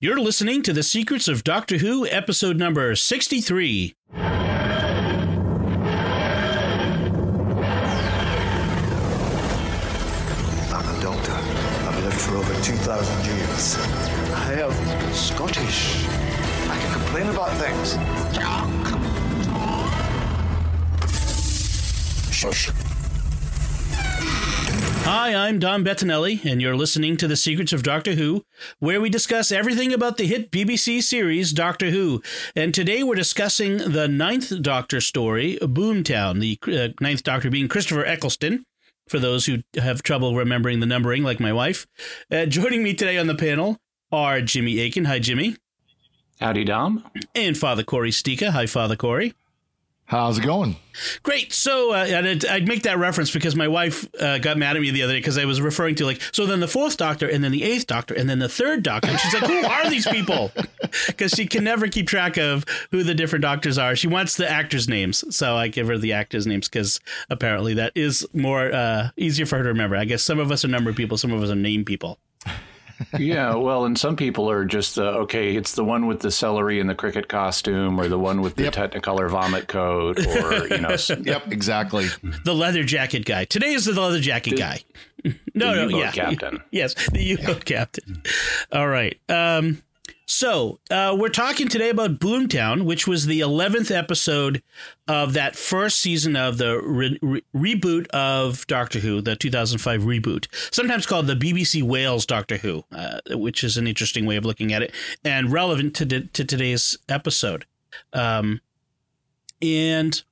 You're listening to The Secrets of Doctor Who, episode number 63. I'm a doctor. I've lived for over 2,000 years. I am Scottish. I can complain about things. Shush. Hi, I'm Dom Bettinelli, and you're listening to The Secrets of Doctor Who, where we discuss everything about the hit BBC series Doctor Who. And today we're discussing the Ninth Doctor story, Boomtown, the uh, Ninth Doctor being Christopher Eccleston, for those who have trouble remembering the numbering, like my wife. Uh, joining me today on the panel are Jimmy Akin. Hi, Jimmy. Howdy, Dom. And Father Cory Sticha. Hi, Father Cory. How's it going? Great. So uh, I'd, I'd, make that reference because my wife uh, got mad at me the other day because I was referring to like so then the fourth Doctor and then the eighth Doctor and then the third Doctor. And she's like, "Who are these people?" Because she can never keep track of who the different Doctors are. She wants the actors' names, so I give her the actors' names because apparently that is more uh, easier for her to remember. I guess some of us are number people, some of us are name people yeah, well, and some people are just uh, okay. It's the one with the celery and the cricket costume, or the one with the yep. Technicolor vomit coat, or you know. yep, exactly. The leather jacket guy. Today is the leather jacket the, guy. no, no, yeah, captain. Yes, the U-boat captain. All right. Um, so, uh, we're talking today about Boomtown, which was the 11th episode of that first season of the re- re- reboot of Doctor Who, the 2005 reboot, sometimes called the BBC Wales Doctor Who, uh, which is an interesting way of looking at it and relevant to, to today's episode. Um, and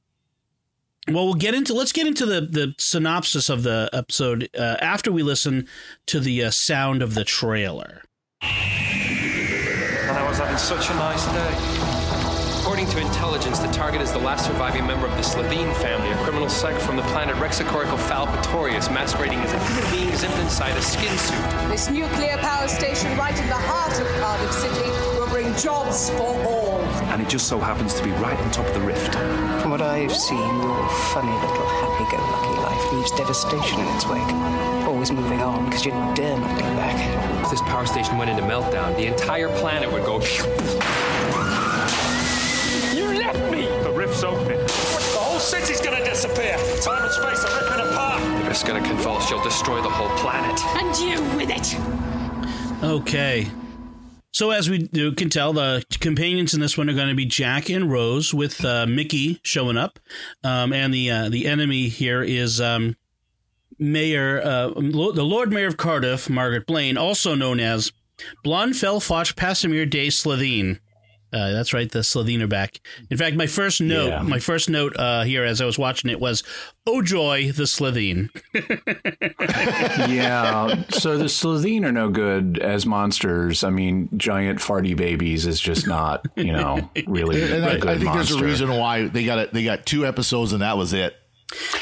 well, we'll get into let's get into the the synopsis of the episode uh, after we listen to the uh, sound of the trailer was having such a nice day. According to intelligence, the target is the last surviving member of the Slitheen family, a criminal sect from the planet Raxacoricofallapatorius, masquerading as a human being zipped inside a skin suit. This nuclear power station right in the heart of Cardiff City will bring jobs for all. And it just so happens to be right on top of the rift. From what I've seen, your funny little happy-go-lucky life leaves devastation in its wake always moving on because you dare not look back. If this power station went into meltdown, the entire planet would go. You left me! The rift's opening. The whole city's gonna disappear. Time and space are ripping apart. If it's gonna convulse, you'll destroy the whole planet. And you with it. Okay. So as we can tell, the companions in this one are going to be Jack and Rose, with uh, Mickey showing up, um, and the uh, the enemy here is um, Mayor, uh, the Lord Mayor of Cardiff, Margaret Blaine, also known as Blon Fel-Fotch Pasameer-Day Slitheen. Uh, that's right, the Slitheen are back. In fact, my first note, yeah. my first note uh, here as I was watching it was, "Oh joy, the Slitheen." yeah, so the Slitheen are no good as monsters. I mean, giant farty babies is just not, you know, really. and I, I, think monster. there's a reason why they got it. They got two episodes, and that was it.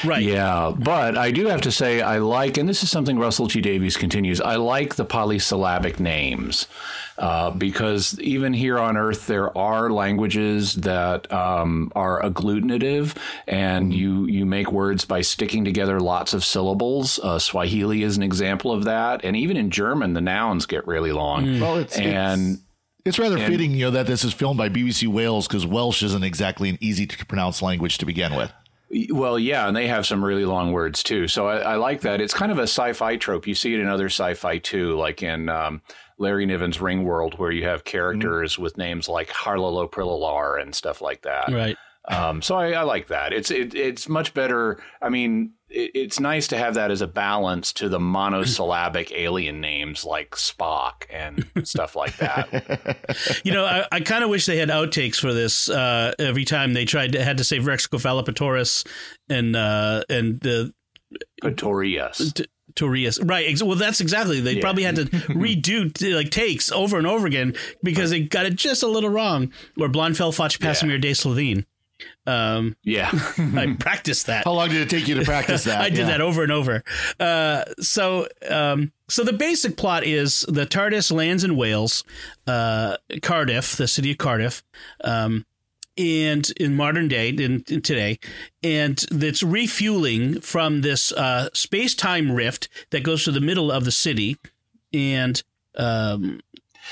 Right. Yeah. But I do have to say, I like, and this is something Russell T Davies continues, I like the polysyllabic names uh, because even here on Earth, there are languages that um, are agglutinative and you, you make words by sticking together lots of syllables. Uh, Swahili is an example of that. And even in German, the nouns get really long. Mm. Well, it's, and. It's- it's rather and, fitting, you know, that this is filmed by BBC Wales because Welsh isn't exactly an easy to pronounce language to begin with. Well, yeah, and they have some really long words too. So I, I, like that. It's kind of a sci-fi trope. You see it in other sci-fi too, like in um, Larry Niven's Ringworld, where you have characters mm-hmm. with names like Halrloprillalar and stuff like that. Right. Um, so I, I, like that. It's it, it's much better. I mean, it, it's nice to have that as a balance to the monosyllabic alien names like Spock and stuff like that. you know, I, I kind of wish they had outtakes for this. Uh, every time they tried to, had to say Rexicofalipatoris and uh, and the Patorius. T- Torius. Right. Well, that's exactly. They yeah. probably had to redo like takes over and over again because they got it just a little wrong. Or Blon Fel-Fotch Pasameer yeah. de Slitheen. Um, yeah, I practiced that. How long did it take you to practice that? I did yeah. that over and over. Uh, so, um, so the basic plot is the TARDIS lands in Wales, uh, Cardiff, the city of Cardiff, um, and in modern day, in, in, today, and it's refueling from this uh, space time rift that goes to the middle of the city, and um,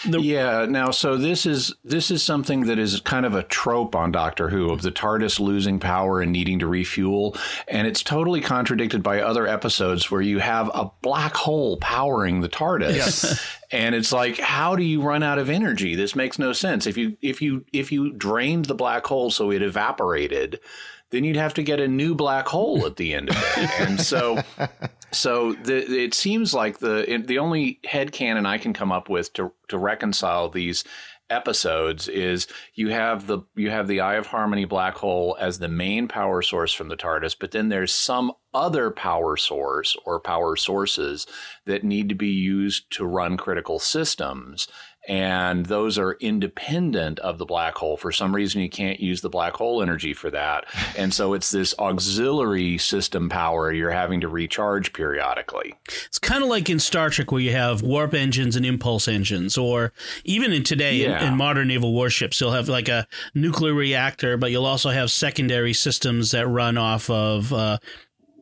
yeah. Now, so this is this is something that is kind of a trope on Doctor Who of the TARDIS losing power and needing to refuel, and it's totally contradicted by other episodes where you have a black hole powering the TARDIS. Yes. And it's like, how do you run out of energy? This makes no sense. If you if you if you drained the black hole so it evaporated, then you'd have to get a new black hole at the end of it. and so so the, it seems like the the only headcanon I can come up with to to reconcile these episodes is you have the you have the Eye of Harmony black hole as the main power source from the TARDIS, but then there's some other power source or power sources that need to be used to run critical systems and those are independent of the black hole. For some reason, you can't use the black hole energy for that. And so it's this auxiliary system power you're having to recharge periodically. It's kind of like in Star Trek where you have warp engines and impulse engines, or even in today Yeah. in, in modern naval warships, you'll have like a nuclear reactor, but you'll also have secondary systems that run off of. Uh,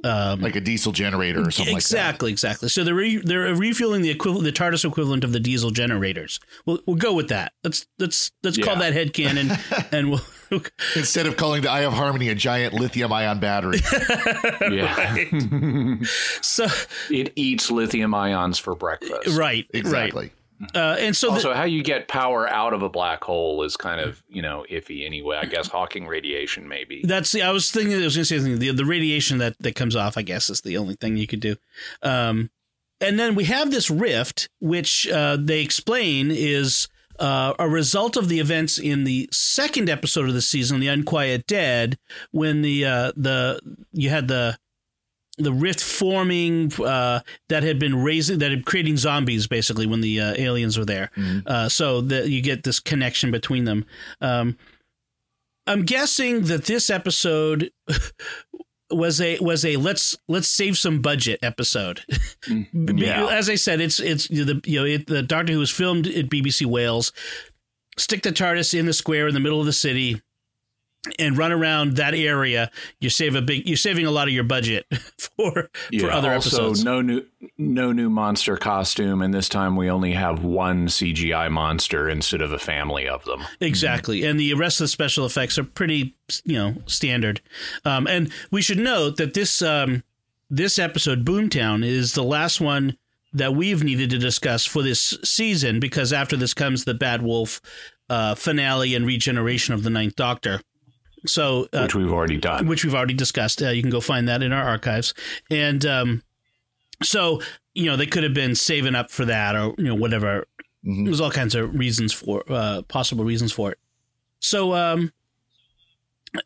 um, like a diesel generator or something exactly, exactly. So they're re- they're refueling the equivalent, the TARDIS equivalent of the diesel generators. We'll we'll go with that. Let's let's let's call Yeah. that headcanon, and we'll. Instead of calling the Eye of Harmony a giant lithium ion battery. Yeah. So it eats lithium ions for breakfast. right, exactly. right. Uh, and so the- how you get power out of a black hole is kind of, you know, iffy anyway. I guess Hawking radiation, maybe. That's the, I was thinking I was going to say something. The, the radiation that, that comes off, I guess, is the only thing you could do. Um, and then we have this rift, which uh, they explain is uh, a result of the events in the second episode of the season, the Unquiet Dead, when the uh, the you had the the rift forming uh, that had been raising that had creating zombies basically when the uh, aliens were there. Uh, so that you get this connection between them. Um, I'm guessing that this episode was a was a let's let's save some budget episode. Yeah. As I said, it's it's the you know it, the Doctor Who was filmed at BBC Wales. Stick the TARDIS in the square in the middle of the city. And run around that area. You save a big. You're saving a lot of your budget for for Yeah, other also, episodes. no new, no new monster costume, and this time we only have one CGI monster instead of a family of them. Exactly, and the rest of the special effects are pretty, you know, standard. Um, and we should note that this um, this episode, Boomtown, is the last one that we've needed to discuss for this season because after this comes the Bad Wolf uh, finale and regeneration of the Ninth Doctor. So, uh, which we've already done. which we've already discussed. Uh, you can go find that in our archives. And um, so, you know, they could have been saving up for that or, you know, whatever. There's all kinds of reasons for, uh, possible reasons for it. So, um,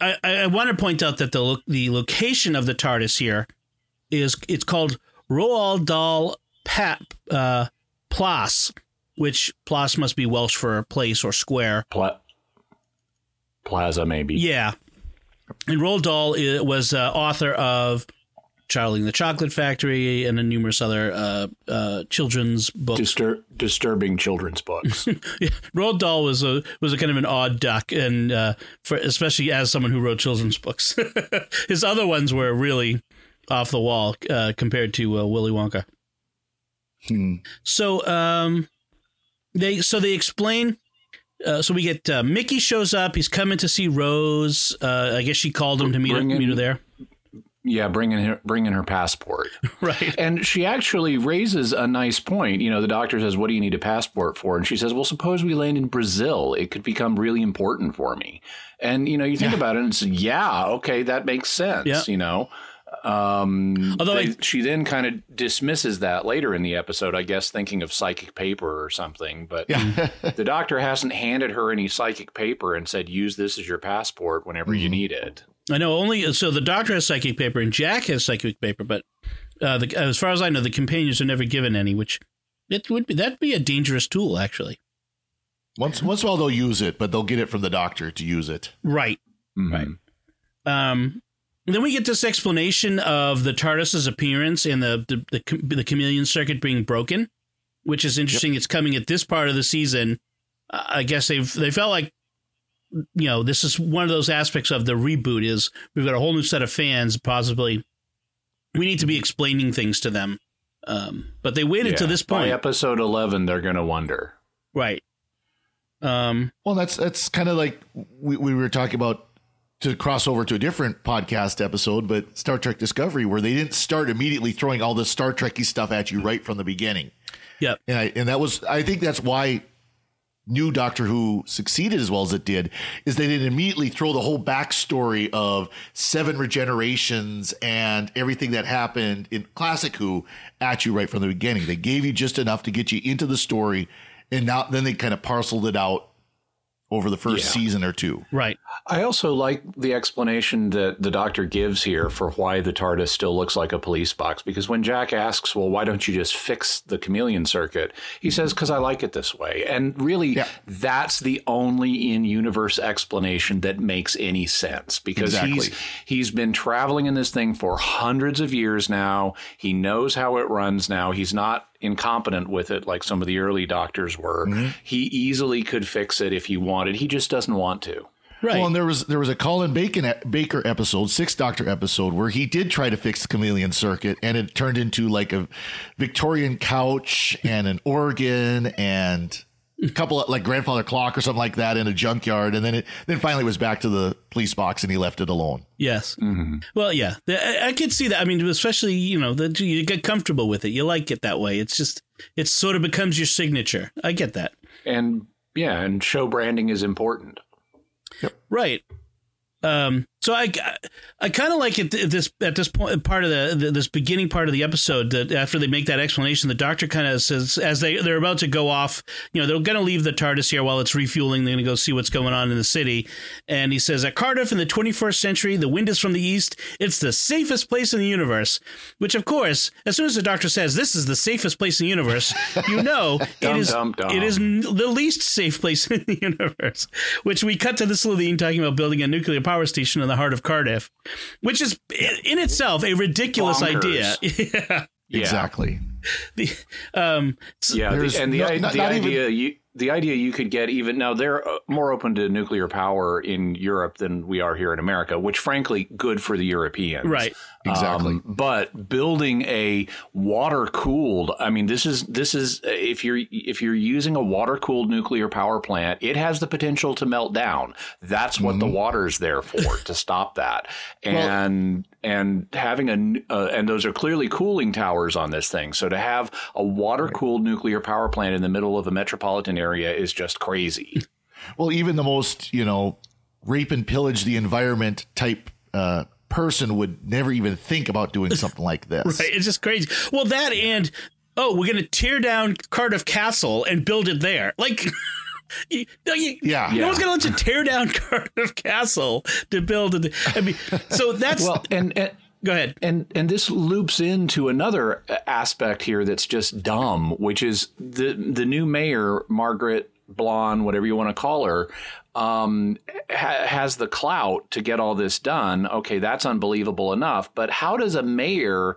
I, I I want to point out that the lo- the location of the TARDIS here is it's called Roald Dahl Pap uh, Plass, which Plass must be Welsh for place or square. Pla- Plaza, maybe. Yeah. And Roald Dahl was uh, author of Charlie and the Chocolate Factory and a numerous other uh, uh, children's books. Distur- disturbing children's books. Yeah, Roald Dahl was a was a kind of an odd duck, and uh, for especially as someone who wrote children's books, his other ones were really off the wall uh, compared to uh, Willy Wonka. So um, they so they explain. Uh, so we get uh, Mickey shows up. He's coming to see Rose. Uh, I guess she called him to meet her, Bring in- meet her there. yeah, bringing her, bringing her passport. Right. And she actually raises a nice point. You know, the doctor says, What do you need a passport for? And she says, Well, suppose we land in Brazil. It could become really important for me. And, you know, you think about it and it's, yeah, okay, that makes sense, Yeah. you know. Um, Although they- I- she then kind of dismisses that later in the episode, I guess, thinking of psychic paper or something. But the doctor hasn't handed her any psychic paper and said, Use this as your passport whenever you need it. I know only so the doctor has psychic paper and Jack has psychic paper, but uh, the, as far as I know, the companions are never given any. Which it would be that'd be a dangerous tool, actually. Once once in a while they'll use it, but they'll get it from the doctor to use it. Right. Right. Um, then we get this explanation of the TARDIS's appearance and the the, the, the chameleon circuit being broken, which is interesting. It's coming at this part of the season. I guess they've they felt like you know this is one of those aspects of the reboot is we've got a whole new set of fans possibly we need to be explaining things to them um, but they waited to Yeah. this By point episode 11, they're going to wonder. Right. Um, Well, that's that's kind of like we, we were talking about to cross over to a different podcast episode, but Star Trek Discovery, where they didn't start immediately throwing all this Star Trekky stuff at you right from the beginning. yep. And I, and that was I think that's why new Doctor Who succeeded as well as it did is they didn't immediately throw the whole backstory of seven regenerations and everything that happened in classic Who at you right from the beginning. They gave you just enough to get you into the story, and now then they kind of parceled it out over the first Yeah. season or two. Right. I also like the explanation that the doctor gives here for why the TARDIS still looks like a police box. Because when Jack asks, well, why don't you just fix the chameleon circuit? He says, because I like it this way. And really, Yeah. that's the only in universe explanation that makes any sense. Because Exactly. he's, he's been traveling in this thing for hundreds of years now. He knows how it runs now. He's not incompetent with it like some of the early doctors were. Mm-hmm. He easily could fix it if he wanted. He just doesn't want to. Right. Well, and there was there was a Colin Bacon Baker episode, Sixth Doctor episode, where he did try to fix the chameleon circuit, and it turned into like a Victorian couch and an organ and a couple of like grandfather clock or something like that in a junkyard, and then it then finally was back to the police box, and he left it alone. Yes. Well, yeah, The- I, I could see that. I mean, especially you know that you get comfortable with it. You like it that way. It's just it sort of becomes your signature. I get that. And yeah, and show branding is important. Right. Um, so I, I kind of like it at this at this point part of the, the this beginning part of the episode that after they make that explanation, the doctor kind of says as they they're about to go off, you know, they're going to leave the TARDIS here while it's refueling. They're going to go see what's going on in the city, and he says at Cardiff in the 21st century, the wind is from the east. It's the safest place in the universe. Which, of course, as soon as the doctor says this is the safest place in the universe, you know it is dum, dum. it is the least safe place in the universe. Which we cut to the Slitheen talking about building a nuclear power station in the heart of Cardiff, which is in itself a ridiculous Bonkers. idea. yeah. Yeah. Exactly. The, um, Yeah, the, and the, no- i- not- the not even- idea you the idea you could get even now they're uh, more open to nuclear power in Europe than we are here in America, which frankly good for the Europeans. Right. Exactly. Um, but building a water cooled, I mean, this is this is if you're if you're using a water cooled nuclear power plant, it has the potential to melt down. That's what the water's there for to stop that. And and having a uh, and those are clearly cooling towers on this thing. So to have a water cooled nuclear power plant in the middle of a metropolitan area is just crazy. Well, even the most you know rape and pillage the environment type uh, person would never even think about doing something like this. right, it's just crazy. Well, that and oh, we're going to tear down Cardiff Castle and build it there. Like, you, no, you, Yeah. no one's going to let you tear down Cardiff Castle to build it. I mean, so that's well, and, and go ahead. And and this loops into another aspect here that's just dumb, which is the the new mayor Margaret Blon, whatever you want to call her, um, ha- has the clout to get all this done. Okay, that's unbelievable enough, but how does a mayor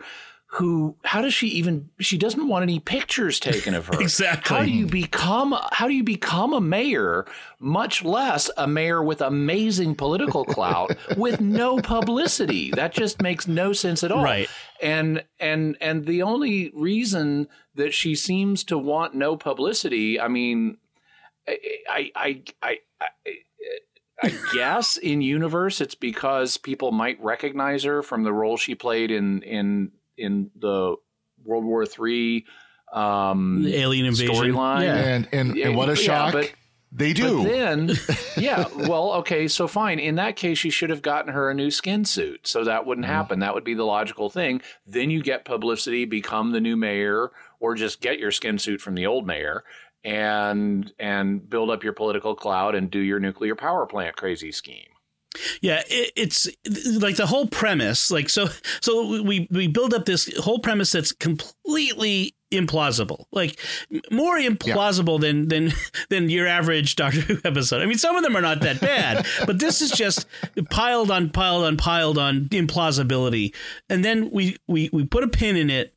who how does she even she doesn't want any pictures taken of her Exactly. how do you become how do you become a mayor much less a mayor with amazing political clout with no publicity that just makes no sense at all Right. and and and the only reason that she seems to want no publicity i mean i i i i, I I guess in universe it's because people might recognize her from the role she played in in in the World War Three um, alien invasion. storyline. Yeah. And and, and what a yeah, shock but- they do. But then, yeah, well, okay, so fine. In that case, you should have gotten her a new skin suit, so that wouldn't happen. That would be the logical thing. Then you get publicity, become the new mayor, or just get your skin suit from the old mayor, and and build up your political clout and do your nuclear power plant crazy scheme. Yeah, it, it's like the whole premise. Like so, so we we build up this whole premise that's completely implausible. Like more implausible than than than your average Doctor Who episode. I mean, some of them are not that bad, but this is just piled on piled on piled on implausibility. And then we we we put a pin in it,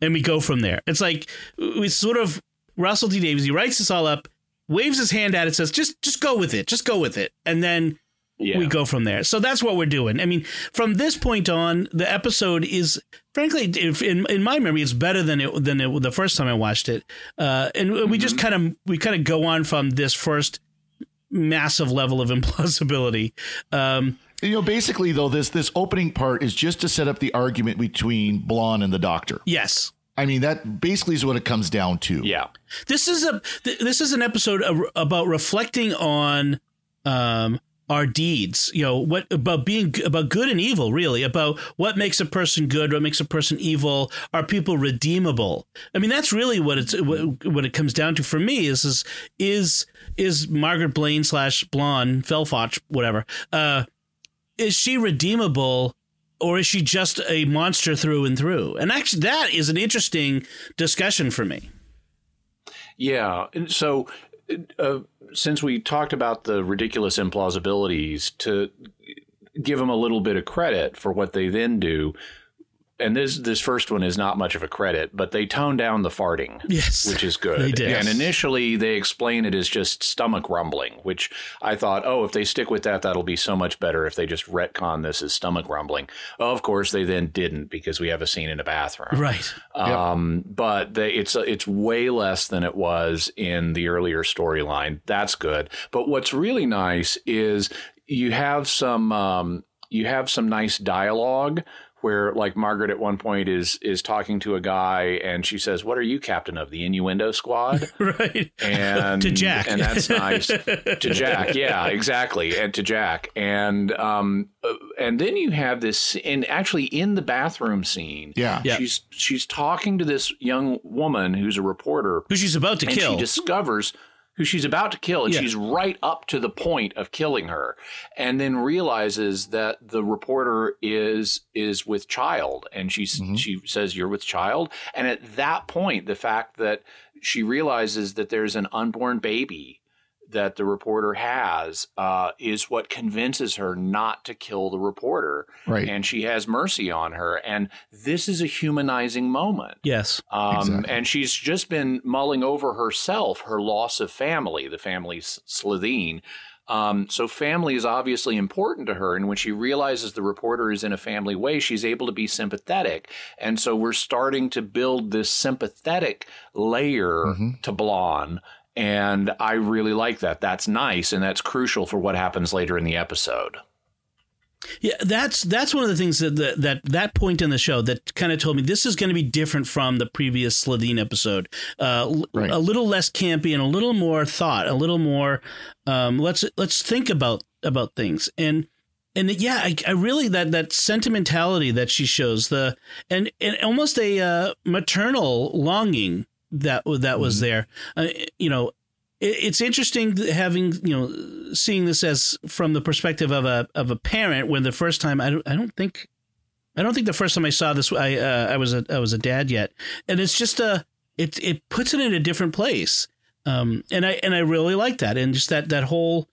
and we go from there. It's like we sort of Russell T Davies. He writes this all up, waves his hand at it, says, "Just just go with it, just go with it," and then Yeah. we go from there. So that's what we're doing. I mean, from this point on, the episode is frankly, if in in my memory, it's better than it than it, the first time I watched it. Uh, and we just kind of we kind of go on from this first massive level of implausibility. Um, You know, basically though, this this opening part is just to set up the argument between Blon and the Doctor. yes. I mean, that basically is what it comes down to. Yeah. This is a th- this is an episode about reflecting on um, our deeds. You know what about being about good and evil. Really about what makes a person good, what makes a person evil. Are people redeemable? I mean, that's really what it's what, what it comes down to for me. Is is is is Margaret Blaine slash Blon Fel-Fotch whatever. Uh, is she redeemable? Or is she just a monster through and through? And actually, that is an interesting discussion for me. Yeah. And so, uh, since we talked about the ridiculous implausibilities, to give them a little bit of credit for what they then do, and this this first one is not much of a credit, but they tone down the farting, Yes, which is good. they did. And initially, they explain it as just stomach rumbling, which I thought, oh, if they stick with that, that'll be so much better if they just retcon this as stomach rumbling. Oh, of course, they then didn't because we have a scene in a bathroom. Right. Um, but they, it's it's way less than it was in the earlier storyline. That's good. But what's really nice is you have some um, you have some nice dialogue where like Margaret at one point is is talking to a guy and she says, "What are you captain of the innuendo squad?" right. and To Jack. and that's nice to Jack. Yeah, exactly, and to Jack, and um, uh, and then you have this, and actually in the bathroom scene, Yeah. Yeah. she's she's talking to this young woman who's a reporter, Who she's about to and kill. she discovers who she's about to kill, and Yeah. she's right up to the point of killing her, and then realizes that the reporter is is with child, and she's Mm-hmm. she says you're with child, and at that point, the fact that she realizes that there's an unborn baby that the reporter has uh, is what convinces her not to kill the reporter, Right. and she has mercy on her, and this is a humanizing moment. yes. Um, Exactly. And she's just been mulling over herself her loss of family, the family Slitheen. Um, so family is obviously important to her, and when she realizes the reporter is in a family way, she's able to be sympathetic. And so we're starting to build this sympathetic layer to Blon, and I really like that. That's nice, and that's crucial for what happens later in the episode. Yeah, that's that's one of the things that that that, that point in the show that kind of told me this is going to be different from the previous Slitheen episode. Uh, Right. A little less campy and a little more thought, a little more. Um, let's let's think about about things and. And yeah, I, I really that that sentimentality that she shows the and, and almost a uh, maternal longing that that was there. Uh, you know, it, it's interesting having you know seeing this as from the perspective of a of a parent when the first time I don't I don't think I don't think the first time I saw this I uh, I was a I was a dad yet. And it's just a it it puts it in a different place. Um and I and I really like that. And just that that whole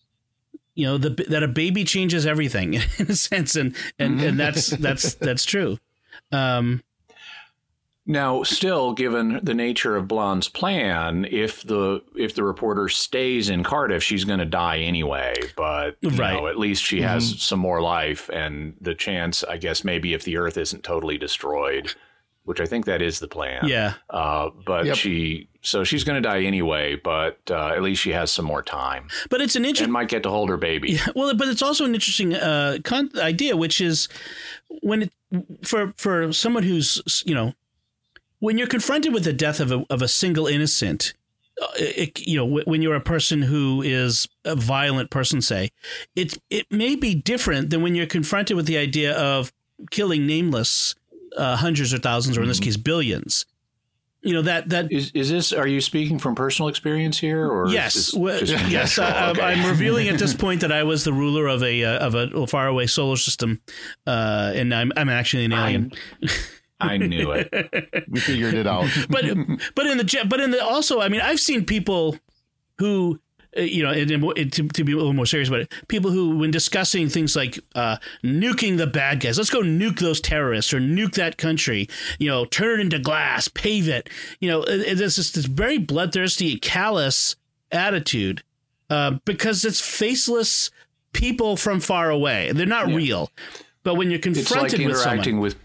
you know the that a baby changes everything in a sense. And and and that's that's that's true. Um Now, still, given the nature of Blon's plan, if the if the reporter stays in Cardiff, she's going to die anyway. But you Right. know, at least she has some more life, and the chance, I guess, maybe if the Earth isn't totally destroyed, which I think that is the plan. yeah Uh, but Yep. she, so she's going to die anyway. But uh, at least she has some more time but it's an interesting and might get to hold her baby. Well, but it's also an interesting uh, con- idea, which is when it, for for someone who's you know when you're confronted with the death of a of a single innocent, uh, it, you know when you're a person who is a violent person, say it it may be different than when you're confronted with the idea of killing nameless uh, hundreds or thousands, or in this case billions. You know that that Is is this? Are you speaking from personal experience here, or Yes, yes. I, Okay. I'm revealing at this point that I was the ruler of a uh, of a faraway solar system, uh, and I'm I'm actually an alien. I knew it. We figured it out. but but in the ge- but in the also, I mean, I've seen people who. uh, You know, and, and to, to be a little more serious about it, people who, when discussing things like uh, nuking the bad guys, let's go nuke those terrorists or nuke that country, you know, turn it into glass, pave it. You know, it, it's just this very bloodthirsty, callous attitude uh, because it's faceless people from far away. They're not real, but when you're It's like confronted with someone, with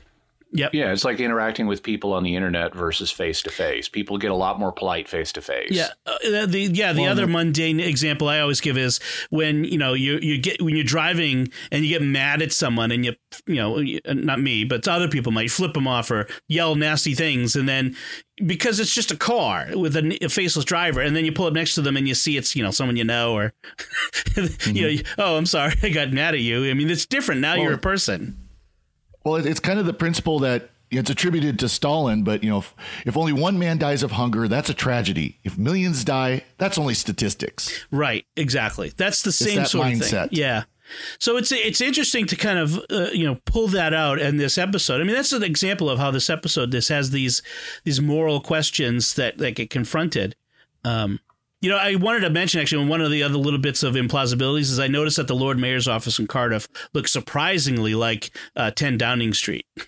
yep, yeah, it's like interacting with people on the internet versus face to face. People get a lot more polite face to face. Yeah, uh, the yeah the other mundane example I always give is when you know you you get when you're driving and you get mad at someone and you you know not me but other people might flip them off or yell nasty things and then because it's just a car with a, a faceless driver and then you pull up next to them and you see it's you know someone you know or you know oh I'm sorry I got mad at you I mean it's different now you're a person Well, it's kind of the principle that it's attributed to Stalin, but you know, if, if only one man dies of hunger, that's a tragedy. If millions die, that's only statistics. Right, exactly. That's the same that sort of thing. Yeah. So it's it's interesting to kind of uh, you know pull that out in this episode. I mean, that's an example of how this episode this has these these moral questions that that get confronted. Um, you know, I wanted to mention actually one of the other little bits of implausibilities is I noticed that the Lord Mayor's office in Cardiff looks surprisingly like uh, 10 Downing Street.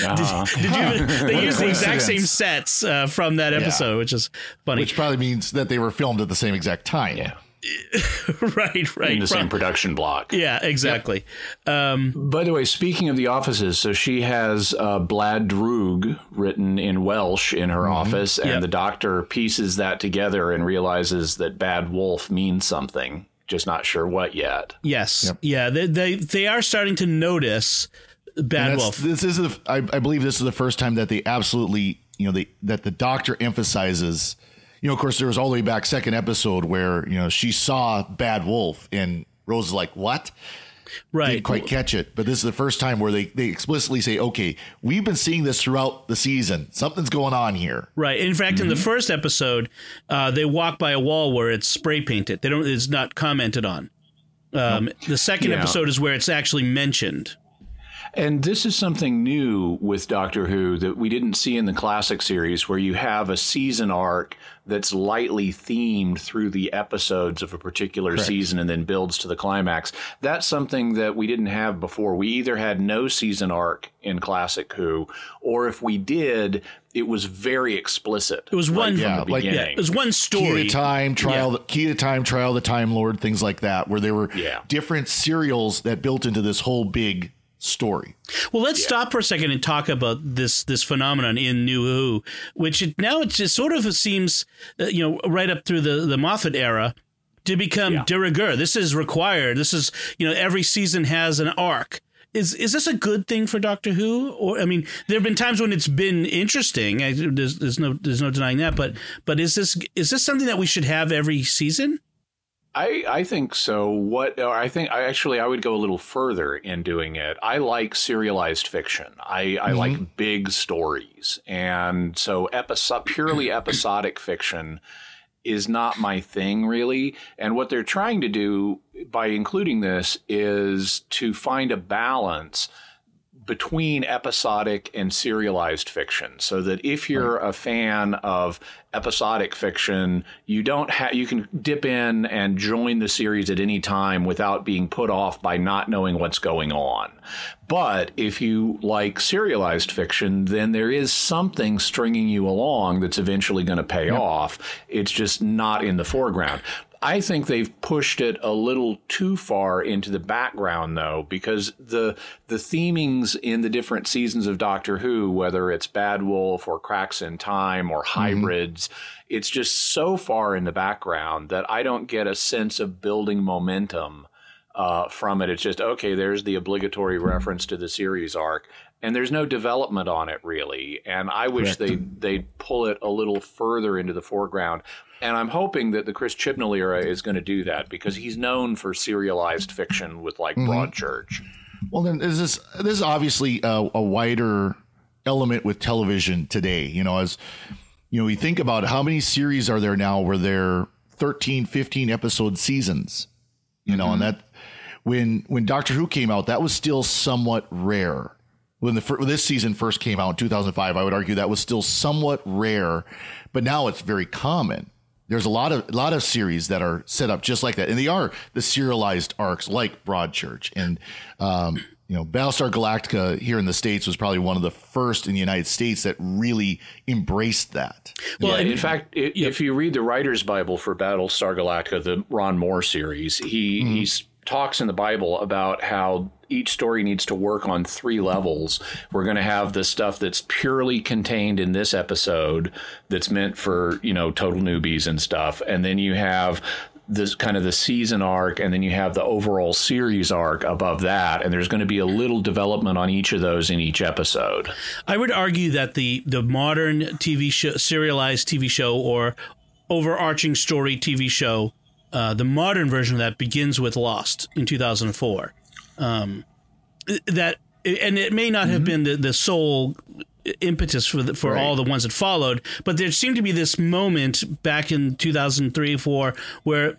Uh-huh. Did you? They use the exact same sets uh, from that episode, which is funny. Which probably means that they were filmed at the same exact time. Yeah. right, right. In the same production block. yeah, exactly. Um, By the way, speaking of the offices, so she has uh, Blaidd Drwg written in Welsh in her office, and Yep. the doctor pieces that together and realizes that Bad Wolf means something, just not sure what yet. Yes. Yeah. They, they they are starting to notice Bad Wolf. This is, the, I, I believe, this is the first time that they absolutely, you know, they that the doctor emphasizes. You know, of course, there was all the way back second episode where you know she saw Bad Wolf, and Rose is like, "What?" right. Didn't quite catch it, but this is the first time where they they explicitly say, "Okay, we've been seeing this throughout the season. Something's going on here." Right. In fact, Mm-hmm. in the first episode, uh, they walk by a wall where it's spray painted. They don't. It's not commented on. Um, The second Yeah. episode is where it's actually mentioned. And this is something new with Doctor Who that we didn't see in the classic series, where you have a season arc that's lightly themed through the episodes of a particular season and then builds to the climax. That's something that we didn't have before. We either had no season arc in classic Who, or if we did, it was very explicit. It was one. from yeah, the like- yeah, it was one Key story. to time, trial, Yeah. key to time, trial, the Time Lord, things like that, where there were Yeah. different serials that built into this whole big story. Well, let's stop for a second and talk about this this phenomenon in New Who, which it, now it just sort of seems, uh, you know, right up through the the Moffat era, to become Yeah. de rigueur. This is required. This is you know every season has an arc. Is is this a good thing for Doctor Who? Or I mean, there have been times when it's been interesting. I, there's, there's no there's no denying that. But but is this is this something that we should have every season? I, I think so. What uh, I think I actually I would go a little further in doing it. I like serialized fiction. I, I like mm-hmm. big stories, and so episode purely episodic fiction is not my thing really. And what they're trying to do by including this is to find a balance between episodic and serialized fiction so that if you're a fan of episodic fiction you don't have you can dip in and join the series at any time without being put off by not knowing what's going on. But if you like serialized fiction then there is something stringing you along that's eventually going to pay off. It's just not in the foreground I think they've pushed it a little too far into the background though, because the the themings in the different seasons of Doctor Who, whether it's Bad Wolf or Cracks in Time or Hybrids, it's just so far in the background that I don't get a sense of building momentum uh, from it. It's just okay. There's the obligatory reference to the series arc, and there's no development on it really. And I wish they they'd pull it a little further into the foreground. And I'm hoping that the Chris Chibnall era is going to do that because he's known for serialized fiction with like mm-hmm. Broadchurch. Well, then this is this is obviously a, a wider element with television today. You know, as you know, we think about how many series are there now where they're 13, 15 episode seasons. You know, and mm-hmm. that when when Doctor Who came out, that was still somewhat rare. When the when this season first came out in 2005, I would argue that was still somewhat rare, but now it's very common. There's a lot of a lot of series that are set up just like that, and they are the serialized arcs like Broadchurch. And um, you know Battlestar Galactica here in the states was probably one of the first in the United States that really embraced that. Well, yeah, and- in fact, i if you read the writer's Bible for Battlestar Galactica, the Ron Moore series, he he s- talks in the Bible about how each story needs to work on three levels. We're going to have the stuff that's purely contained in this episode that's meant for, you know, total newbies and stuff. And then you have this kind of the season arc and then you have the overall series arc above that and there's going to be a little development on each of those in each episode I would argue that the the modern TV show, serialized TV show, or overarching story TV show, uh, the modern version of that begins with Lost in 2004. Um, that and it may not have been the, the sole impetus for the, for Right. all the ones that followed, but there seemed to be this moment back in 2003 4 where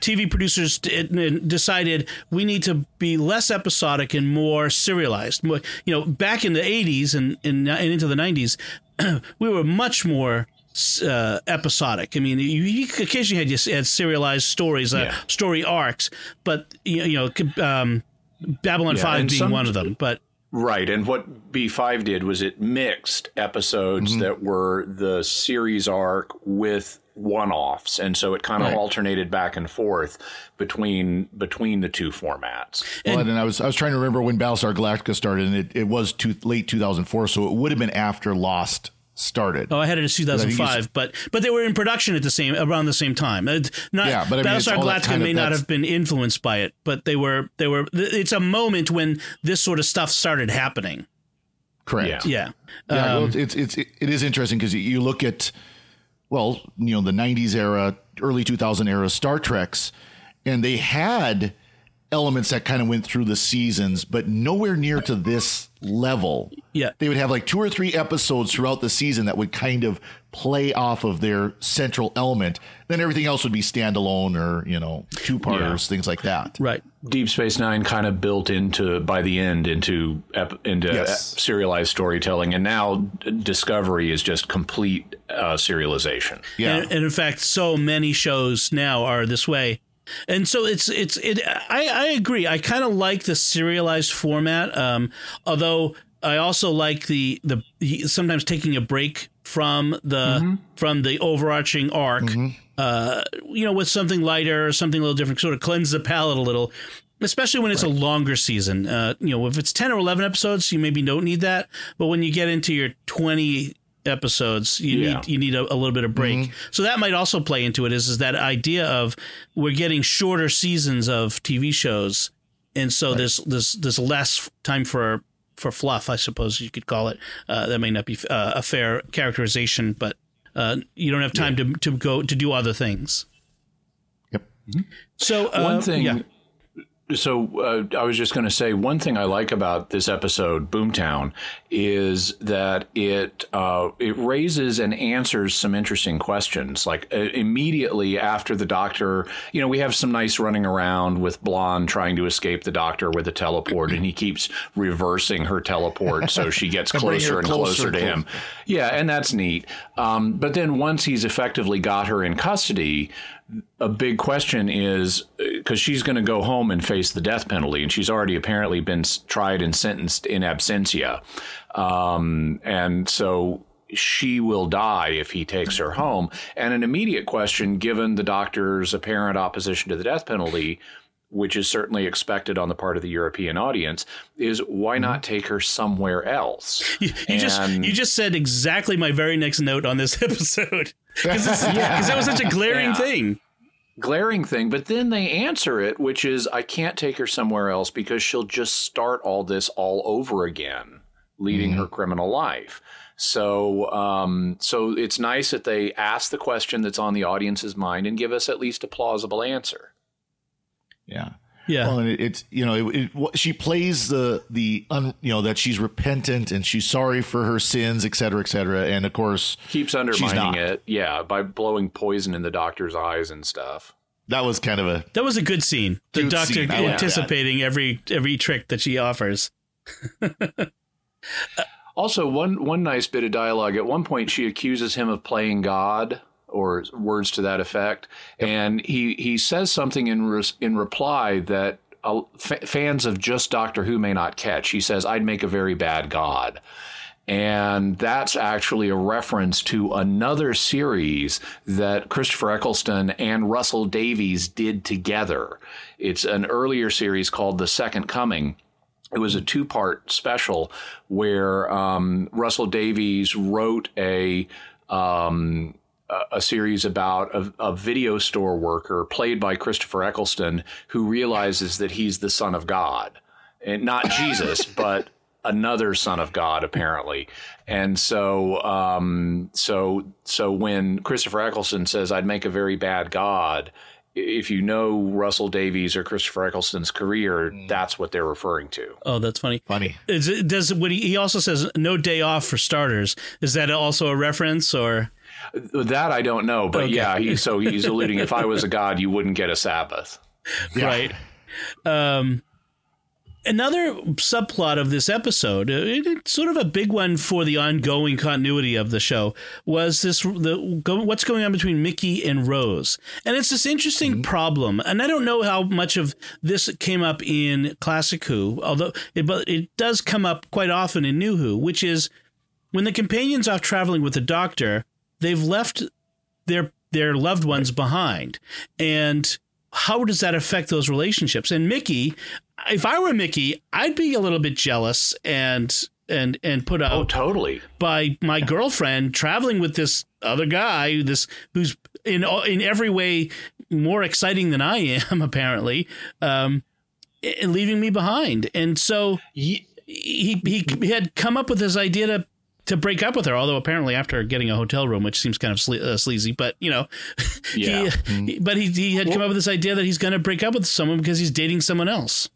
TV producers decided we need to be less episodic and more serialized. You know, back in the 80s and, and, and into the 90s, we were much more uh, episodic. I mean, you, you occasionally had, you had serialized stories, uh, Yeah. story arcs, but you you know, um, Babylon Yeah, Five and being some- one of them. But Right. And what B5 did was it mixed episodes that were the series arc with one-offs and so it kind of Right. alternated back and forth between between the two formats Well, and I was I was trying to remember when Battlestar Galactica started, and it, it was too, late 2004, so it would have been after Lost started. Oh, I had it as I think 2005, but but they were in production at the same around the same time. It's Not Yeah, but I mean, Battlestar Galactica kind of- may not that's- have been influenced by it, but they were they were. It's a moment when this sort of stuff started happening. Correct. Yeah, Yeah, Um, well, it's it's it is interesting because you look at well, you know, the '90s era, early 2000 era Star Treks, and they had elements that kind of went through the seasons, but nowhere near to this level. Yeah. they would have like two or three episodes throughout the season that would kind of play off of their central element. Then everything else would be standalone or you know two parters, Yeah. things like that. right. Deep Space Nine kind of built into by the end into ep, into Yes. uh, serialized storytelling, and now Discovery is just complete uh, serialization. Yeah, And, and in fact, so many shows now are this way. And so it's it's it. I, I agree. I kind of like the serialized format. Um, although I also like the the sometimes taking a break from the from the overarching arc. Uh, you know, with something lighter, or something a little different, sort of cleanse the palate a little. Especially when it's a longer season. Uh, you know, if it's ten or eleven episodes, you maybe don't need that. But when you get into your twenty episodes, you Yeah. need you need a, a little bit of break. So that might also play into it. Is is that idea of we're getting shorter seasons of TV shows, and so there's there's there's less time for for fluff, I suppose you could call it. Uh, that may not be uh, a fair characterization, but uh, you don't have time to to go to do other things. Yep. So uh, one thing yeah. So uh, i was just going to say one thing i like about this episode boomtown is that it uh, it raises and answers some interesting questions. Like uh, immediately after the doctor you know we have some nice running around with Blon trying to escape the doctor with a teleport and he keeps reversing her teleport so she gets closer and closer closer to him. Yeah and that's neat. Um, but then once he's effectively got her in custody a big question is because she's going to go home and face the death penalty, and she's already apparently been tried and sentenced in absentia, um, and so she will die if he takes her home. And an immediate question, given the doctor's apparent opposition to the death penalty. Which is certainly expected on the part of the European audience, is why not take her somewhere else? You, you just you just said exactly my very next note on this episode because that was such a glaring Yeah. thing. glaring thing, but then they answer it, which is I can't take her somewhere else because she'll just start all this all over again, leading her criminal life. So, um, so it's nice that they ask the question that's on the audience's mind and give us at least a plausible answer. Yeah. Yeah. Well, and it, it's you know it, it, what- she plays the the un, you know that she's repentant and she's sorry for her sins, et cetera, et cetera. And of course, Keeps undermining it, yeah, by blowing poison in the doctor's eyes and stuff. that was kind of a That was a good scene. The Cute doctor scene. Anticipating every every trick that she offers. Also, one one nice bit of dialogue. At one point, she accuses him of playing God, or words to that effect, and he he says something in res, in reply that uh, f- fans of just Doctor Who may not catch. He says, "I'd make a very bad God." And that's actually a reference to another series that Christopher Eccleston and Russell Davies did together. It's an earlier series called The Second Coming. It was a two part special where um, Russell Davies wrote a. Um, a series about a, a, video store worker played by Christopher Eccleston who realizes that he's the son of God. And not Jesus, but another son of God, apparently. And so, um, so, so when Christopher Eccleston says, "I'd make a very bad God," if you know Russell Davies or Christopher Eccleston's career, mm. that's what they're referring to. Oh, that's funny. Funny. Is it, does what he, he also says no day off for starters. Is that also a reference or? That I don't know, but okay. yeah, he, so he's alluding if I was a god, you wouldn't get a Sabbath. Yeah. Right. Um, another subplot of this episode, uh, it, it's sort of a big one for the ongoing continuity of the show, was this the go, what's going on between Mickey and Rose, and it's this interesting mm-hmm. problem. And I don't know how much of this came up in Classic Who, although it but it does come up quite often in New Who, which is when the companions are traveling with the Doctor, they've left their their loved ones behind, and how does that affect those relationships? And Mickey, if I were Mickey, I'd be a little bit jealous and and and put out oh totally. by my girlfriend traveling with this other guy this who's in in every way more exciting than I am apparently um and leaving me behind. And so he he he had come up with this idea to to break up with her. Although apparently after getting a hotel room, which seems kind of sle- uh, sleazy, but you know, yeah. he, mm-hmm. but he he had come up with this idea that he's going to break up with someone because he's dating someone else.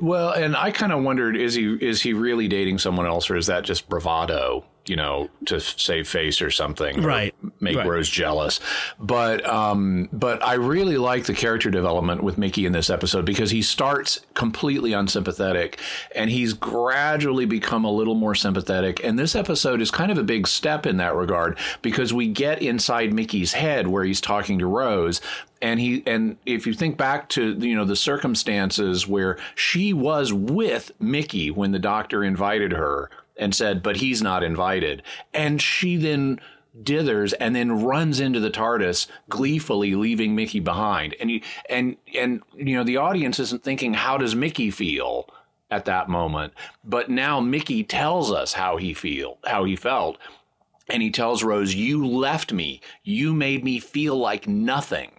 Well, and I kind of wondered is he is he really dating someone else or is that just bravado? You know, to save face or something, right? Or make right. Rose jealous. But um, but I really like the character development with Mickey in this episode because he starts completely unsympathetic and he's gradually become a little more sympathetic. And this episode is kind of a big step in that regard because we get inside Mickey's head where he's talking to Rose, and he and if you think back to you know the circumstances where she was with Mickey when the doctor invited her and said, but he's not invited. And she then dithers and then runs into the TARDIS gleefully leaving Mickey behind. And you, and and you know the audience isn't thinking how does Mickey feel at that moment, but now Mickey tells us how he feel how he felt. And he tells Rose, "You left me. You made me feel like nothing."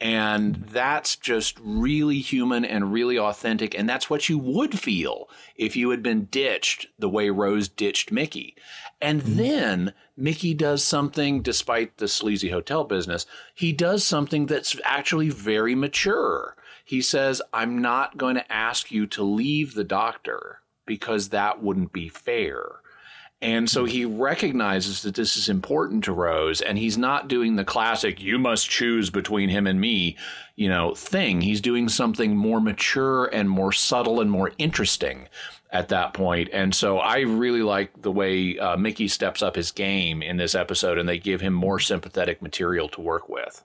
And that's just really human and really authentic. And that's what you would feel if you had been ditched the way Rose ditched Mickey. And mm-hmm. then Mickey does something, despite the sleazy hotel business, he does something that's actually very mature. He says, I'm not going to ask you to leave the doctor because that wouldn't be fair. And so he recognizes that this is important to Rose, and he's not doing the classic, you must choose between him and me, you know, thing. He's doing something more mature and more subtle and more interesting at that point. And so I really like the way uh, Mickey steps up his game in this episode, and they give him more sympathetic material to work with.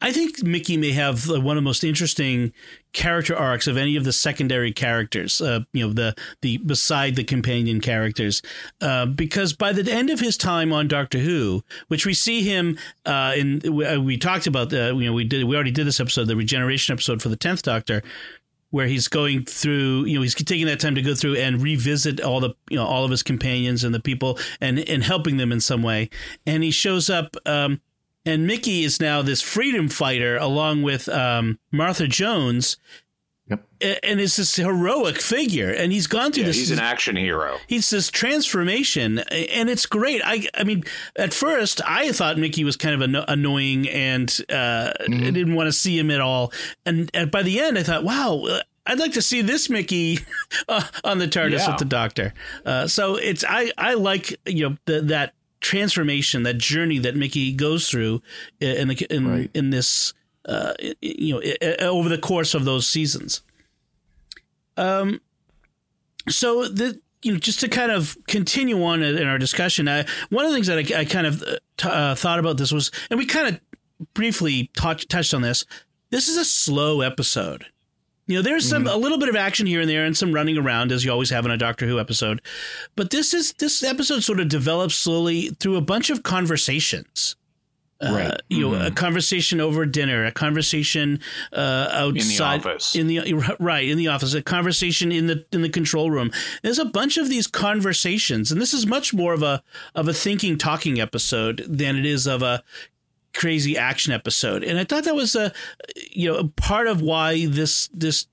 I think Mickey may have one of the most interesting character arcs of any of the secondary characters. Uh, you know, the the beside the companion characters, uh, because by the end of his time on Doctor Who, which we see him uh, in, we, uh, we talked about. Uh, you know, we did we already did this episode, the regeneration episode for the tenth Doctor. Where he's going through, you know, he's taking that time to go through and revisit all the, you know, all of his companions and the people, and and helping them in some way. And he shows up um, and Mickey is now this freedom fighter along with um, Martha Jones. Yep. And is this heroic figure, and he's gone through yeah, this. He's an action hero. He's this transformation, and it's great. I, I mean, at first I thought Mickey was kind of anno- annoying, and uh, mm-hmm. I didn't want to see him at all. And, and by the end, I thought, wow, I'd like to see this Mickey uh, on the TARDIS yeah. with the Doctor. Uh, so it's I I like you know the, that transformation, that journey that Mickey goes through in the in right. in this uh, you know over the course of those seasons. Um, so the you know just to kind of continue on in our discussion, I, one of the things that I, I kind of uh, t- uh, thought about this was, and we kind of briefly touched touched on this. This is a slow episode. You know, there's some a little bit of action here and there, and some running around as you always have in a Doctor Who episode. But this is this episode sort of develops slowly through a bunch of conversations. Uh, Right. you know, a conversation over dinner, a conversation uh, outside office. in the right in the office, a conversation in the in the control room. There's a bunch of these conversations, and this is much more of a of a thinking, talking episode than it is of a crazy action episode. And I thought that was a you know part of why this this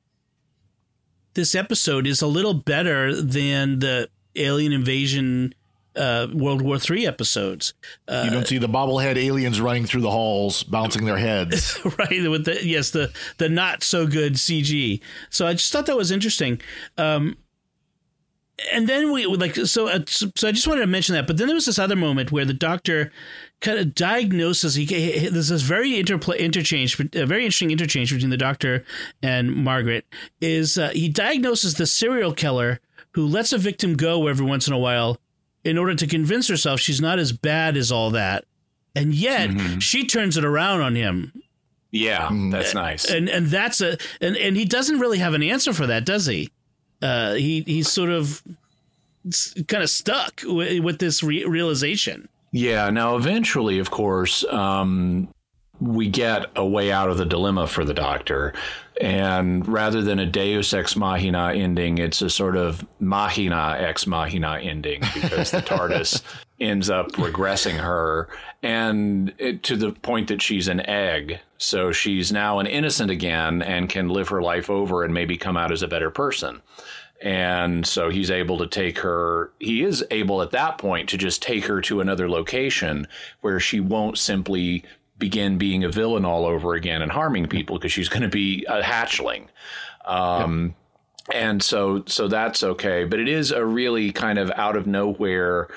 this episode is a little better than the alien invasion uh, World War Three episodes. you don't see the bobblehead aliens running through the halls, bouncing their heads. right with the yes the the not so good CG. So I just thought that was interesting. Um, and then we like so uh, so I just wanted to mention that. But then there was this other moment where the doctor kind of diagnoses. He, he there's this very interplay interchange, a very interesting interchange between the doctor and Margaret. Is uh, he diagnoses the serial killer who lets a victim go every once in a while in order to convince herself she's not as bad as all that. And yet she turns it around on him Yeah, that's nice. and and that's a and and he doesn't really have an answer for that, does he? Uh, he he's sort of kind of stuck with, with this re- realization. Yeah. Now, eventually, of course, um, we get a way out of the dilemma for the doctor. And rather than a Deus ex machina ending, it's a sort of machina ex machina ending because the TARDIS ends up regressing her and it, to the point that she's an egg. So she's now an innocent again and can live her life over and maybe come out as a better person. And so he's able to take her, he is able at that point to just take her to another location where she won't simply begin being a villain all over again and harming people because she's going to be a hatchling. Um, And so, so that's okay. But it is a really kind of out of nowhere,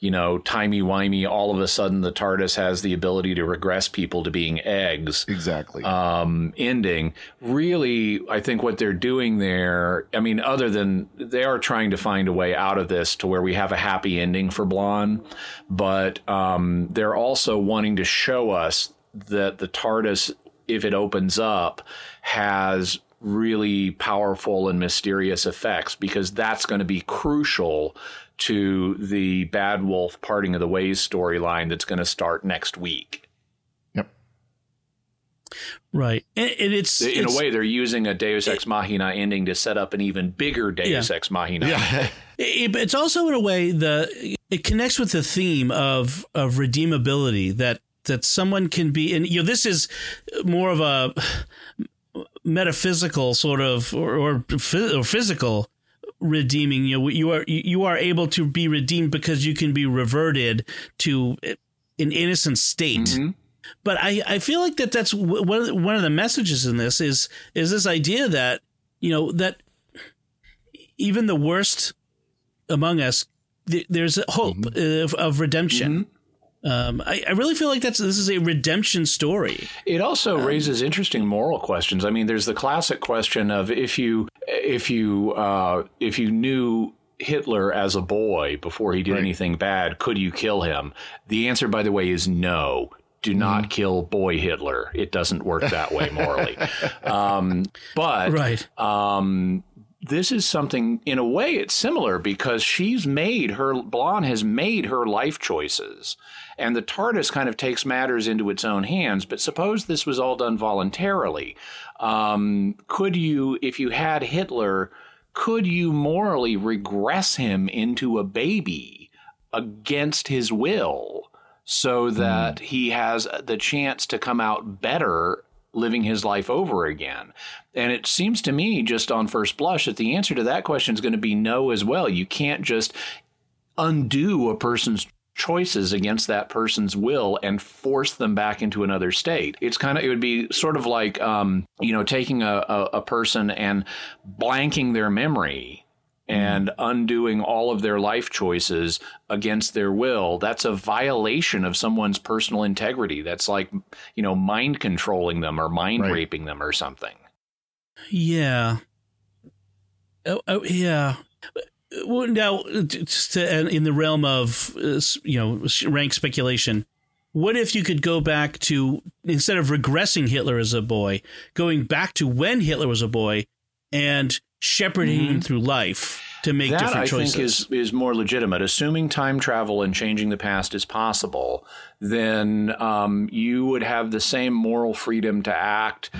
you know, timey wimey. All of a sudden, the TARDIS has the ability to regress people to being eggs exactly. um, ending. Really, I think what they're doing there, I mean, other than they are trying to find a way out of this to where we have a happy ending for Blon, but um, they're also wanting to show us that the TARDIS, if it opens up, has really powerful and mysterious effects because that's going to be crucial to the Bad Wolf parting of the ways storyline that's going to start next week. yep. Right, and, and it's in it's- a way they're using a deus ex machina ending to set up an even bigger deus Yeah. ex machina Yeah. it- it's also in a way the it connects with the theme of of redeemability that that someone can be and you know this is more of a metaphysical sort of or, or, or physical redeeming. You you are you are able to be redeemed because you can be reverted to eh, an innocent state. Mm-hmm. But I, I feel like that that's one of the, one of the messages in this is is this idea that you know that even the worst among us th- there's a hope mm-hmm. eh, of, of redemption mm-hmm. Um, I, I really feel like that's this is a redemption story it also raises interesting moral questions i mean there's the classic question of if you if you uh, if you knew Hitler as a boy before he did Right. anything bad, could you kill him? The answer, by the way, is no. Do not kill boy Hitler. It doesn't work that way morally. um, but right um, this is something in a way it's similar because she's made her Blon has made her life choices. And the tardis kind of takes matters into its own hands. But suppose this was all done voluntarily. Um, could you if you had hitler could you morally regress him into a baby against his will so that he has the chance to come out better living his life over again. And it seems to me, just on first blush, that the answer to that question is going to be no as well. You can't just undo a person's choices against that person's will and force them back into another state. It's kind of it would be sort of like um, you know taking a, a, a person and blanking their memory and undoing all of their life choices against their will that's a violation of someone's personal integrity. That's like you know mind controlling them or mind Right. raping them or something. Yeah. Oh, oh yeah. Well, now just to, in the realm of uh, you know rank speculation what if you could go back to instead of regressing hitler as a boy going back to when hitler was a boy and shepherding him through life to make that different I choices. think is is more legitimate. Assuming time travel and changing the past is possible, then um, you would have the same moral freedom to act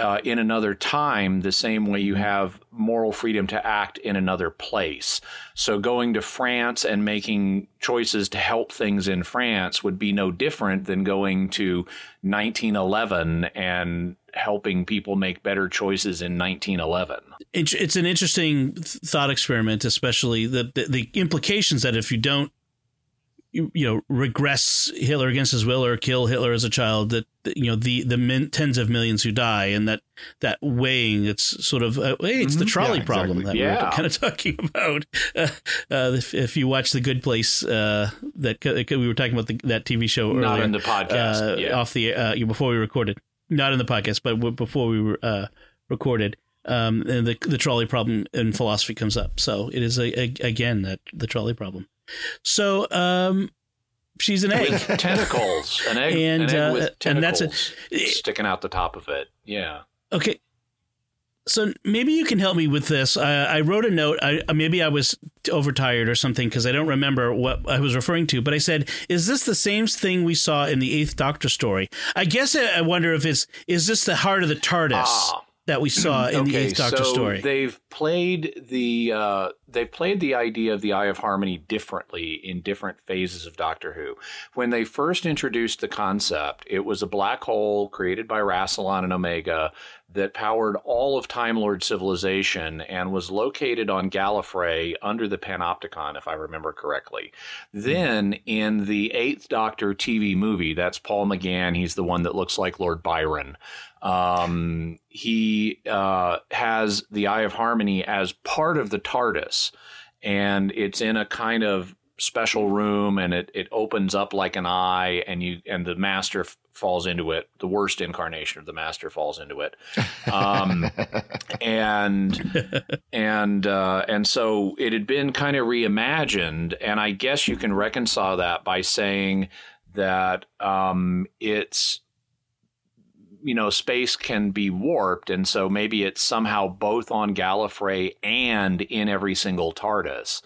uh, in another time, the same way you have moral freedom to act in another place. So going to France and making choices to help things in France would be no different than going to 1911 and helping people make better choices in 1911. it's, it's an interesting thought experiment, especially the, the the implications that if you don't, you, you know, regress Hitler against his will or kill Hitler as a child, that that, you know the the min, tens of millions who die, and that that weighing, it's sort of uh, hey, it's the trolley Yeah, problem exactly. that we Yeah. were kind of talking about. Uh, uh, if, if you watch The Good Place, uh, that we were talking about the, that TV show Not earlier, in the podcast, uh, yeah. off the uh, before we recorded, not in the podcast, but before we were uh, recorded. Um, and the the trolley problem in philosophy comes up. So it is a, a, again that the trolley problem. So um, she's an egg. With tentacles, an egg, And, an egg uh, with and that's a- tentacles sticking out the top of it. Yeah. Okay. So maybe you can help me with this. I, I wrote a note. I, maybe I was overtired or something because I don't remember what I was referring to. But I said, "Is this the same thing we saw in the Eighth Doctor story?" I guess I, I wonder if it's is this the heart of the TARDIS Ah. that we saw in the Eighth Doctor so story? They've played the uh, they've played the idea of the Eye of Harmony differently in different phases of Doctor Who. When they first introduced the concept, it was a black hole created by Rassilon and Omega that powered all of Time Lord civilization and was located on Gallifrey under the Panopticon, if I remember correctly. Then in the Eighth Doctor TV movie, that's Paul McGann. He's the one that looks like Lord Byron. Um, he uh, has the Eye of Harmony as part of the TARDIS, and it's in a kind of special room, and it it opens up like an eye, and you and the Master f- falls into it. The worst incarnation of the Master falls into it, um, and and uh, and so it had been kind of reimagined, and I guess you can reconcile that by saying that um, it's you know, space can be warped, and so maybe it's somehow both on Gallifrey and in every single TARDIS.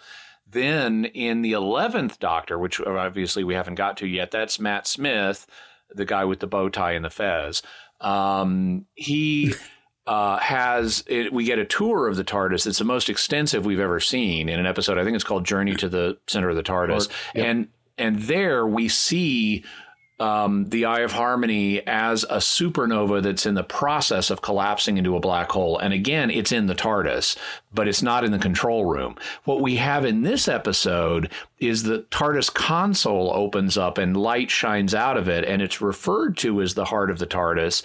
Then in the eleventh Doctor, which obviously we haven't got to yet, that's Matt Smith, the guy with the bow tie and the fez. Um, he uh, has it, we get a tour of the TARDIS. It's the most extensive we've ever seen in an episode. I think it's called Journey to the Center of the TARDIS, and and there we see um, the Eye of Harmony as a supernova that's in the process of collapsing into a black hole. And again, it's in the TARDIS, but it's not in the control room. What we have in this episode is the TARDIS console opens up and light shines out of it, and it's referred to as the heart of the TARDIS.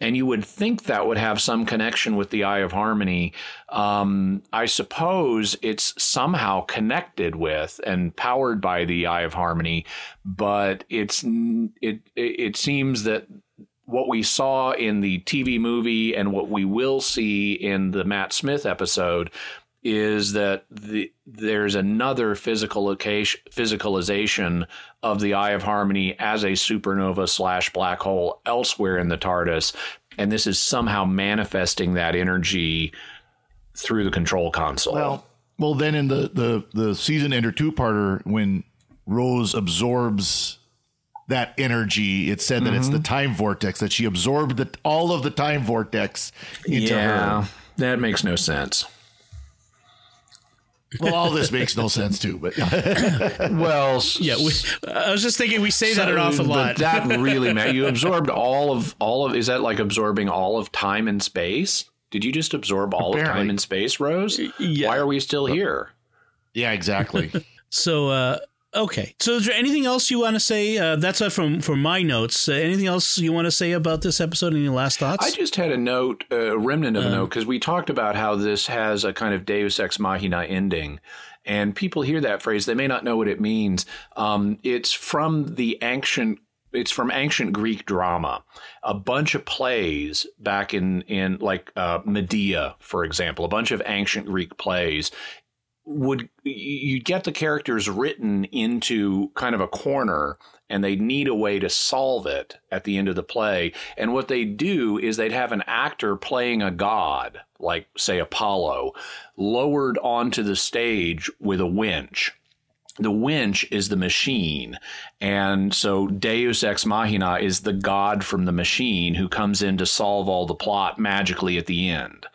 And you would think that would have some connection with the Eye of Harmony. Um, I suppose it's somehow connected with and powered by the Eye of Harmony, but it's it it seems that what we saw in the TV movie and what we will see in the Matt Smith episode is that the, there's another physical location, physicalization of the Eye of Harmony as a supernova slash black hole elsewhere in the TARDIS, and this is somehow manifesting that energy through the control console. Well, well, then in the the the season ender two parter, when Rose absorbs that energy, it said that it's Mm-hmm. the time vortex that she absorbed the, all of the time vortex into yeah, her. that makes no sense. Well, all this makes no sense too, but Well, yeah, we, I was just thinking we say that an awful but lot. That really man, you absorbed all of all of. Is that like absorbing all of time and space? Did you just absorb all of time and space, Rose? Yeah. Why are we still here? yeah, exactly. So, uh, okay. So, is there anything else you want to say? Uh, that's uh, from from my notes. Uh, anything else you want to say about this episode? Any last thoughts? I just had a note, a remnant of a note, because we talked about how this has a kind of Deus ex machina ending. And people hear that phrase, they may not know what it means. Um, it's from the ancient. It's from ancient Greek drama. A bunch of plays back in in like uh, Medea, for example, a bunch of ancient Greek plays would you'd get the characters written into kind of a corner and they'd need a way to solve it at the end of the play and what they'd do is they'd have an actor playing a god like say apollo lowered onto the stage with a winch the winch is the machine. And so Deus Ex Machina is the god from the machine who comes in to solve all the plot magically at the end.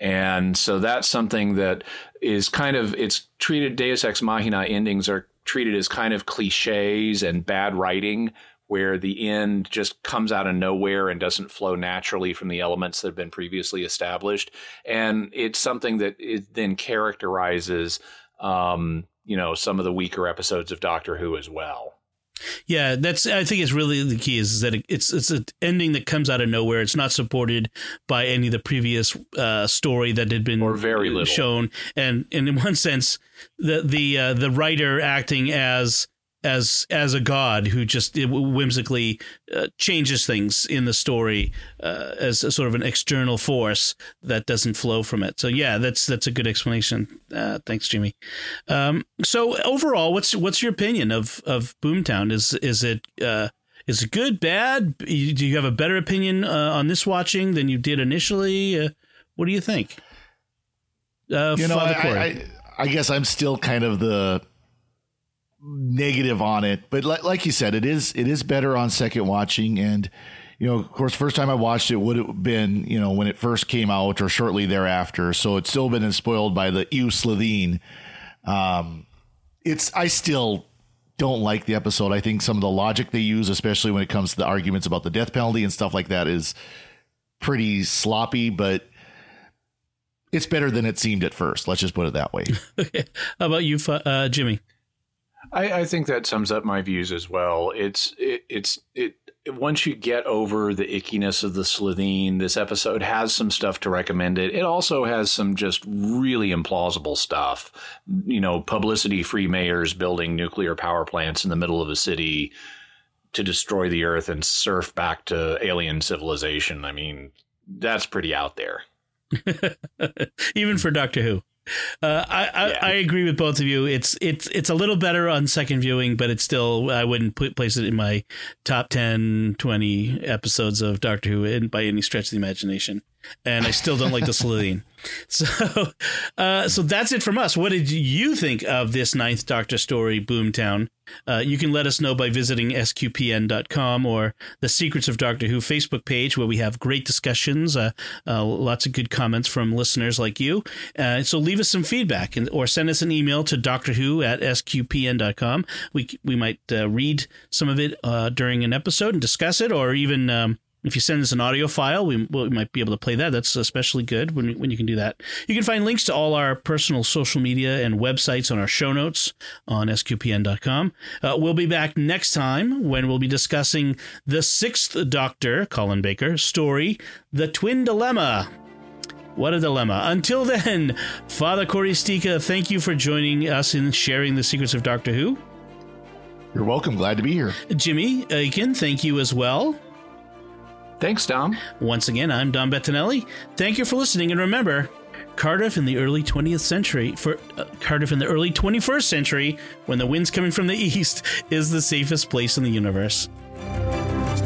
And so that's something that is kind of, it's treated, Deus Ex Machina endings are treated as kind of cliches and bad writing where the end just comes out of nowhere and doesn't flow naturally from the elements that have been previously established. And it's something that it then characterizes um, you know some of the weaker episodes of Doctor Who as well. Yeah, that's. I think it's really the key is, is that it's it's an ending that comes out of nowhere. It's not supported by any of the previous uh, story that had been or very little shown, and, and in one sense, the the uh, the writer acting as as as a god who just whimsically uh, changes things in the story uh, as a sort of an external force that doesn't flow from it. So yeah, that's that's a good explanation. Uh, thanks, Jimmy. Um, so overall, what's what's your opinion of of Boomtown? Is is it uh, is it good, bad? Do you have a better opinion uh, on this watching than you did initially? Uh, what do you think? you know, I, I, I guess I'm still kind of the negative on it, but like, like you said, it is it is better on second watching. And you know, of course, first time I watched it would have been you know when it first came out or shortly thereafter. So it's still been spoiled by the Ewe Slitheen. Um, it's I still don't like the episode. I think some of the logic they use, especially when it comes to the arguments about the death penalty and stuff like that, is pretty sloppy. But it's better than it seemed at first. Let's just put it that way. okay. How about you, uh, Jimmy? I, I, think that sums up my views as well. It's it, it's it once you get over the ickiness of the Slitheen, this episode has some stuff to recommend it. It also has some just really implausible stuff. You know, publicity free mayors building nuclear power plants in the middle of a city to destroy the earth and surf back to alien civilization. I mean, that's pretty out there. Even for Doctor Who. Uh, I, I, yeah. I, agree with both of you. It's it's it's a little better on second viewing, but it's still I wouldn't put, place it in my top 10, 20 episodes of Doctor Who in, by any stretch of the imagination. And I still don't like the Slitheen. So, uh, so that's it from us. What did you think of this ninth Doctor story, Boomtown? Uh, you can let us know by visiting sqpn.com or the Secrets of Doctor Who Facebook page, where we have great discussions, uh, uh, lots of good comments from listeners like you. Uh, so leave us some feedback and, or send us an email to Doctor Who at sqpn.com. We, we might uh, read some of it during an episode and discuss it, or even um, if you send us an audio file, we, we might be able to play that. That's especially good when, when you can do that. You can find links to all our personal social media and websites on our show notes on sqpn.com. Uh, we'll be back next time when we'll be discussing the sixth Doctor, Colin Baker, story, The Twin Dilemma. What a dilemma. Until then, Father Cory Sticha, thank you for joining us in sharing the secrets of Doctor Who. You're welcome. Glad to be here. Jimmy Akin, thank you as well. Thanks, Dom. Once again, I'm Dom Bettinelli. Thank you for listening, and remember, Cardiff in the early 20th century, for uh, Cardiff in the early 21st century, when the wind's coming from the east, is the safest place in the universe.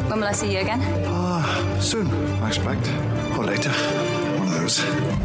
When will I see you again? Ah, uh, soon, I expect. Or later. One of those.